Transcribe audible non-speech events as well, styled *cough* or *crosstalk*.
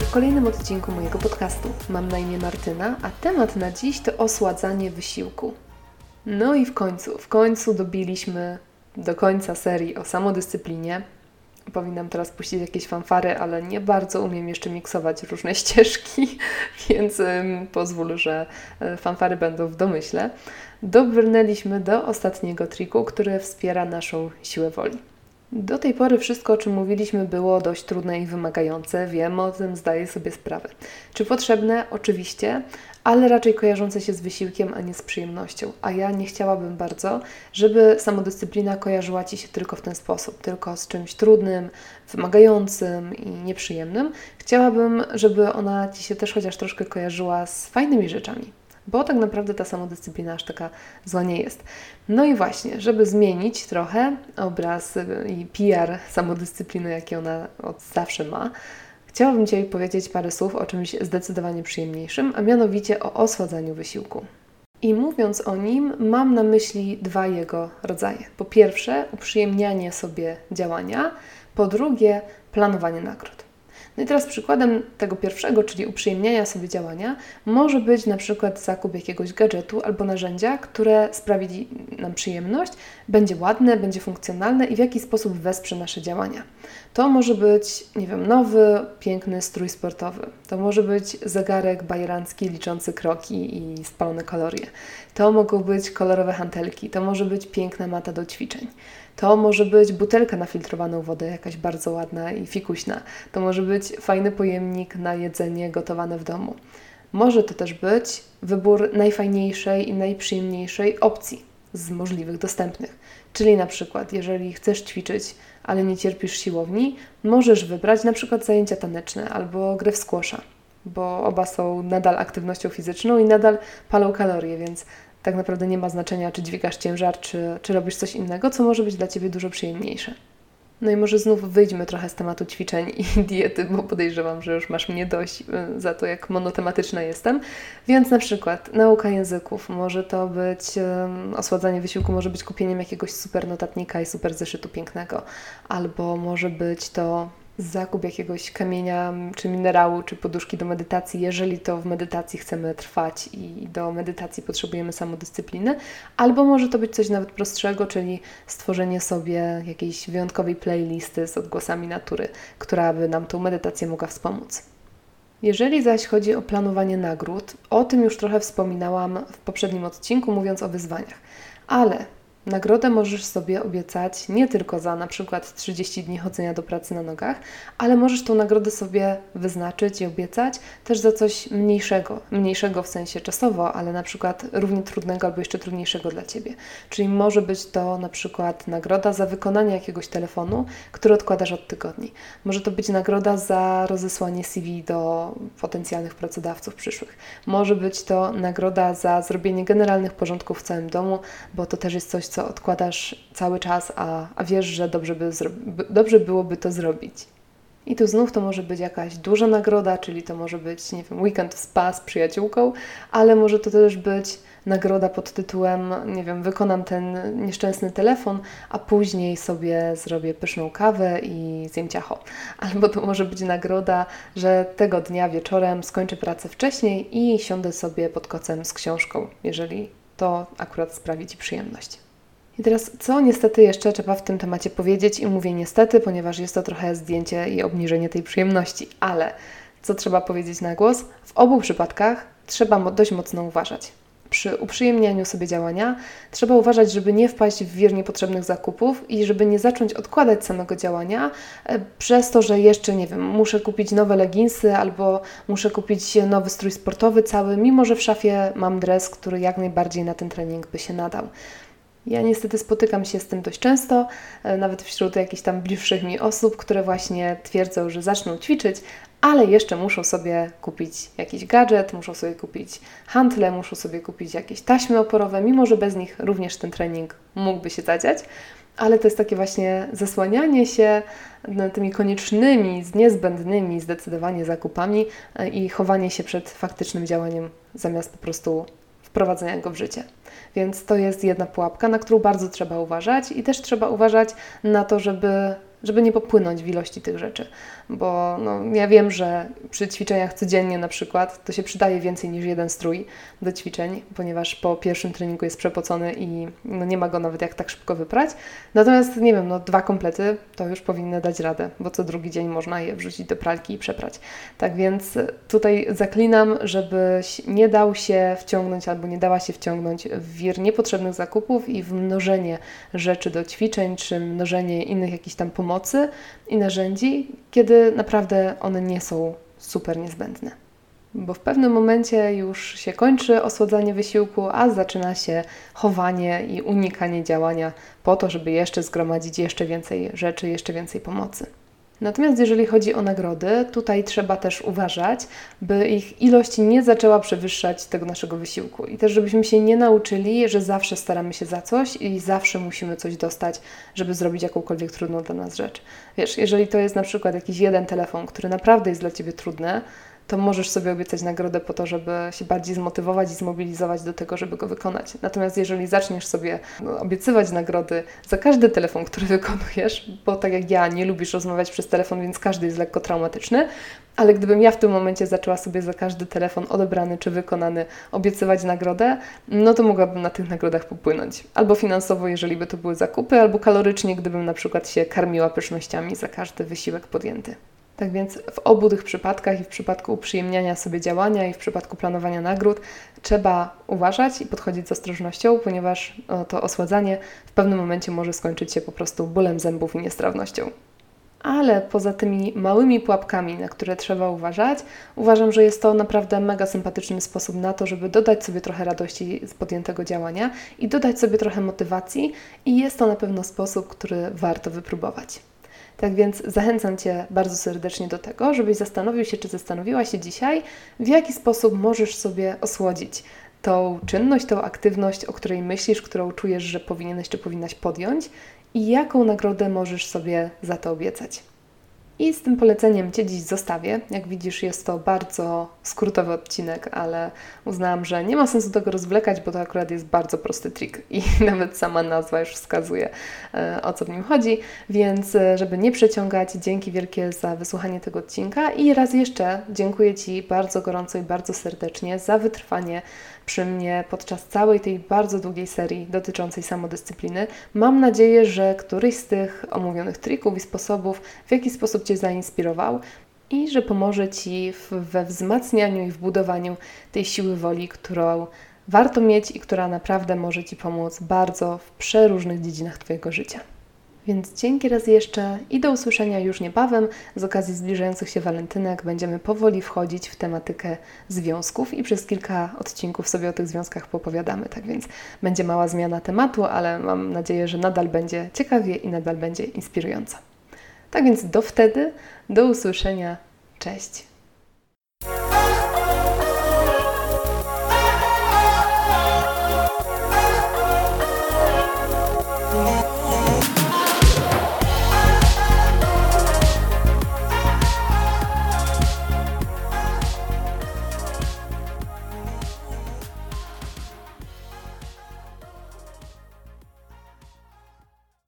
W kolejnym odcinku mojego podcastu. Mam na imię Martyna, a temat na dziś to osładzanie wysiłku. No i w końcu, w końcu dobiliśmy do końca serii o samodyscyplinie. Powinnam teraz puścić jakieś fanfary, ale nie bardzo umiem jeszcze miksować różne *laughs* ścieżki, więc pozwól, że y, fanfary będą w domyśle. Dobrnęliśmy do ostatniego triku, który wspiera naszą siłę woli. Do tej pory wszystko, o czym mówiliśmy, było dość trudne i wymagające. Wiem o tym, zdaję sobie sprawę. Czy potrzebne? Oczywiście, ale raczej kojarzące się z wysiłkiem, a nie z przyjemnością. A ja nie chciałabym bardzo, żeby samodyscyplina kojarzyła Ci się tylko w ten sposób, tylko z czymś trudnym, wymagającym i nieprzyjemnym. Chciałabym, żeby ona Ci się też chociaż troszkę kojarzyła z fajnymi rzeczami bo tak naprawdę ta samodyscyplina aż taka zła nie jest. No i właśnie, żeby zmienić trochę obraz i PR samodyscypliny, jaki ona od zawsze ma, chciałabym Ci powiedzieć parę słów o czymś zdecydowanie przyjemniejszym, a mianowicie o osładzaniu wysiłku. I mówiąc o nim, mam na myśli dwa jego rodzaje. Po pierwsze, uprzyjemnianie sobie działania, po drugie, planowanie nagród. No i teraz przykładem tego pierwszego, czyli uprzyjemniania sobie działania, może być na przykład zakup jakiegoś gadżetu albo narzędzia, które sprawi nam przyjemność, będzie ładne, będzie funkcjonalne i w jakiś sposób wesprze nasze działania. To może być, nie wiem, nowy, piękny strój sportowy. To może być zegarek bajerancki liczący kroki i spalone kalorie. To mogą być kolorowe hantelki. To może być piękna mata do ćwiczeń. To może być butelka na filtrowaną wodę, jakaś bardzo ładna i fikuśna. To może być fajny pojemnik na jedzenie gotowane w domu. Może to też być wybór najfajniejszej i najprzyjemniejszej opcji z możliwych dostępnych. Czyli na przykład, jeżeli chcesz ćwiczyć, ale nie cierpisz siłowni, możesz wybrać na przykład zajęcia taneczne albo grę w squasha, bo oba są nadal aktywnością fizyczną i nadal palą kalorie, więc tak naprawdę nie ma znaczenia, czy dźwigasz ciężar, czy, czy robisz coś innego, co może być dla Ciebie dużo przyjemniejsze. No i może znów wyjdźmy trochę z tematu ćwiczeń i *laughs* diety, bo podejrzewam, że już masz mnie dość y, za to, jak monotematyczna jestem. Więc na przykład nauka języków, może to być osładzanie wysiłku, może być kupieniem jakiegoś super notatnika i super zeszytu pięknego, albo może być to zakup jakiegoś kamienia, czy minerału, czy poduszki do medytacji, jeżeli to w medytacji chcemy trwać i do medytacji potrzebujemy samodyscypliny, albo może to być coś nawet prostszego, czyli stworzenie sobie jakiejś wyjątkowej playlisty z odgłosami natury, która by nam tą medytację mogła wspomóc. Jeżeli zaś chodzi o planowanie nagród, o tym już trochę wspominałam w poprzednim odcinku, mówiąc o wyzwaniach, ale Nagrodę możesz sobie obiecać nie tylko za na przykład 30 dni chodzenia do pracy na nogach, ale możesz tą nagrodę sobie wyznaczyć i obiecać też za coś mniejszego. Mniejszego w sensie czasowo, ale na przykład równie trudnego albo jeszcze trudniejszego dla Ciebie. Czyli może być to na przykład nagroda za wykonanie jakiegoś telefonu, który odkładasz od tygodni. Może to być nagroda za rozesłanie CV do potencjalnych pracodawców przyszłych. Może być to nagroda za zrobienie generalnych porządków w całym domu, bo to też jest coś, co odkładasz cały czas, a, a wiesz, że dobrze, by dobrze byłoby to zrobić. I tu znów to może być jakaś duża nagroda, czyli to może być, nie wiem, weekend w spa z przyjaciółką, ale może to też być nagroda pod tytułem, nie wiem, wykonam ten nieszczęsny telefon, a później sobie zrobię pyszną kawę i zjem ciacho. Albo to może być nagroda, że tego dnia wieczorem skończę pracę wcześniej i siądę sobie pod kocem z książką, jeżeli to akurat sprawi Ci przyjemność. I teraz, co niestety jeszcze trzeba w tym temacie powiedzieć, i mówię niestety, ponieważ jest to trochę zdjęcie i obniżenie tej przyjemności, ale co trzeba powiedzieć na głos? W obu przypadkach trzeba dość mocno uważać. Przy uprzyjemnianiu sobie działania trzeba uważać, żeby nie wpaść w wir niepotrzebnych zakupów i żeby nie zacząć odkładać samego działania e, przez to, że jeszcze, nie wiem, muszę kupić nowe leginsy albo muszę kupić nowy strój sportowy cały, mimo że w szafie mam dres, który jak najbardziej na ten trening by się nadał. Ja niestety spotykam się z tym dość często, e, nawet wśród jakichś tam bliższych mi osób, które właśnie twierdzą, że zaczną ćwiczyć, ale jeszcze muszą sobie kupić jakiś gadżet, muszą sobie kupić hantle, muszą sobie kupić jakieś taśmy oporowe, mimo że bez nich również ten trening mógłby się zadziać. Ale to jest takie właśnie zasłanianie się tymi koniecznymi, niezbędnymi zdecydowanie zakupami e, i chowanie się przed faktycznym działaniem zamiast po prostu wprowadzenia go w życie. Więc to jest jedna pułapka, na którą bardzo trzeba uważać i też trzeba uważać na to, żeby żeby nie popłynąć w ilości tych rzeczy. Bo no, ja wiem, że przy ćwiczeniach codziennie na przykład to się przydaje więcej niż jeden strój do ćwiczeń, ponieważ po pierwszym treningu jest przepocony i no, nie ma go nawet jak tak szybko wyprać. Natomiast nie wiem, no, dwa komplety to już powinny dać radę, bo co drugi dzień można je wrzucić do pralki i przeprać. Tak więc tutaj zaklinam, żebyś nie dał się wciągnąć albo nie dała się wciągnąć w wir niepotrzebnych zakupów i w mnożenie rzeczy do ćwiczeń, czy mnożenie innych jakichś tam pomocy i narzędzi, kiedy naprawdę one nie są super niezbędne. Bo w pewnym momencie już się kończy osłodzanie wysiłku, a zaczyna się chowanie i unikanie działania po to, żeby jeszcze zgromadzić jeszcze więcej rzeczy, jeszcze więcej pomocy. Natomiast jeżeli chodzi o nagrody, tutaj trzeba też uważać, by ich ilość nie zaczęła przewyższać tego naszego wysiłku. I też, żebyśmy się nie nauczyli, że zawsze staramy się za coś i zawsze musimy coś dostać, żeby zrobić jakąkolwiek trudną dla nas rzecz. Wiesz, jeżeli to jest na przykład jakiś jeden telefon, który naprawdę jest dla Ciebie trudny, to możesz sobie obiecać nagrodę po to, żeby się bardziej zmotywować i zmobilizować do tego, żeby go wykonać. Natomiast jeżeli zaczniesz sobie no, obiecywać nagrody za każdy telefon, który *laughs* wykonujesz, bo tak jak ja nie lubisz rozmawiać przez telefon, więc każdy jest lekko traumatyczny, ale gdybym ja w tym momencie zaczęła sobie za każdy telefon odebrany czy wykonany obiecywać nagrodę, no to mogłabym na tych nagrodach popłynąć. Albo finansowo, jeżeli by to były zakupy, albo kalorycznie, gdybym na przykład się karmiła pysznościami za każdy wysiłek podjęty. Tak więc w obu tych przypadkach, i w przypadku uprzyjemniania sobie działania, i w przypadku planowania nagród, trzeba uważać i podchodzić z ostrożnością, ponieważ to osładzanie w pewnym momencie może skończyć się po prostu bólem zębów i niestrawnością. Ale poza tymi małymi pułapkami, na które trzeba uważać, uważam, że jest to naprawdę mega sympatyczny sposób na to, żeby dodać sobie trochę radości z podjętego działania i dodać sobie trochę motywacji, i jest to na pewno sposób, który warto wypróbować. Tak więc zachęcam Cię bardzo serdecznie do tego, żebyś zastanowił się, czy zastanowiła się dzisiaj, w jaki sposób możesz sobie osłodzić tą czynność, tą aktywność, o której myślisz, którą czujesz, że powinieneś czy powinnaś podjąć i jaką nagrodę możesz sobie za to obiecać. I z tym poleceniem Cię dziś zostawię. Jak widzisz, jest to bardzo skrótowy odcinek, ale uznałam, że nie ma sensu tego rozwlekać, bo to akurat jest bardzo prosty trik i *laughs* nawet sama nazwa już wskazuje, e, o co w nim chodzi. Więc, e, żeby nie przeciągać, dzięki wielkie za wysłuchanie tego odcinka i raz jeszcze dziękuję Ci bardzo gorąco i bardzo serdecznie za wytrwanie przy mnie podczas całej tej bardzo długiej serii dotyczącej samodyscypliny. Mam nadzieję, że któryś z tych omówionych trików i sposobów w jakiś sposób Cię zainspirował i że pomoże Ci we wzmacnianiu i w budowaniu tej siły woli, którą warto mieć i która naprawdę może Ci pomóc bardzo w przeróżnych dziedzinach Twojego życia. Więc dzięki raz jeszcze i do usłyszenia już niebawem. Z okazji zbliżających się walentynek będziemy powoli wchodzić w tematykę związków i przez kilka odcinków sobie o tych związkach popowiadamy. Tak więc będzie mała zmiana tematu, ale mam nadzieję, że nadal będzie ciekawie i nadal będzie inspirująco. Tak więc do wtedy, do usłyszenia. Cześć.